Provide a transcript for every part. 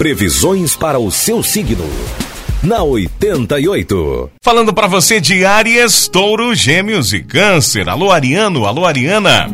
Previsões para o seu signo. Na 88. Falando para você de Áries, Touro, Gêmeos e Câncer. Alô, Ariano, alô, Ariana.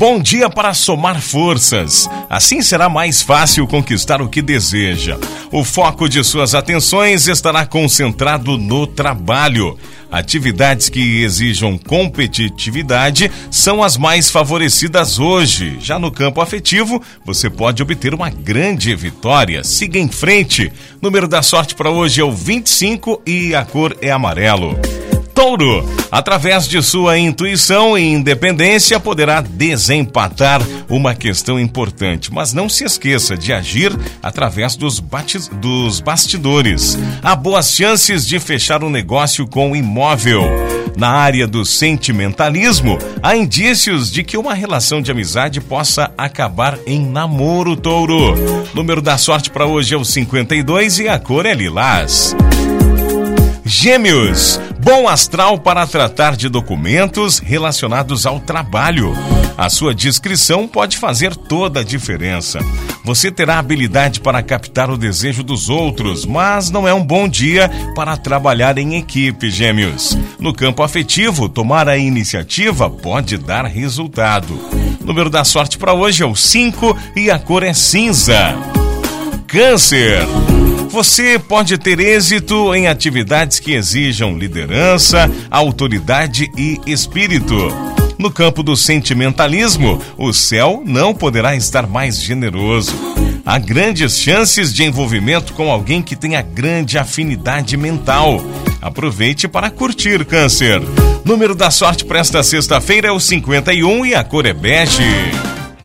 Bom dia para somar forças. Assim será mais fácil conquistar o que deseja. O foco de suas atenções estará concentrado no trabalho. Atividades que exijam competitividade são as mais favorecidas hoje. Já no campo afetivo, você pode obter uma grande vitória. Siga em frente. Número da sorte para hoje é o 25 e a cor é amarelo. Touro, através de sua intuição e independência, poderá desempatar uma questão importante, mas não se esqueça de agir através dos, dos bastidores. Há boas chances de fechar um negócio com imóvel. Na área do sentimentalismo, há indícios de que uma relação de amizade possa acabar em namoro, Touro. Número da sorte para hoje é o 52 e a cor é lilás. Gêmeos, bom astral para tratar de documentos relacionados ao trabalho. A sua discrição pode fazer toda a diferença. Você terá habilidade para captar o desejo dos outros, mas não é um bom dia para trabalhar em equipe, Gêmeos. No campo afetivo, tomar a iniciativa pode dar resultado. O número da sorte para hoje é o 5 e a cor é cinza. Câncer. Você pode ter êxito em atividades que exijam liderança, autoridade e espírito. No campo do sentimentalismo, o céu não poderá estar mais generoso. Há grandes chances de envolvimento com alguém que tenha grande afinidade mental. Aproveite para curtir Câncer. Número da sorte para esta sexta-feira é o 51 e a cor é bege.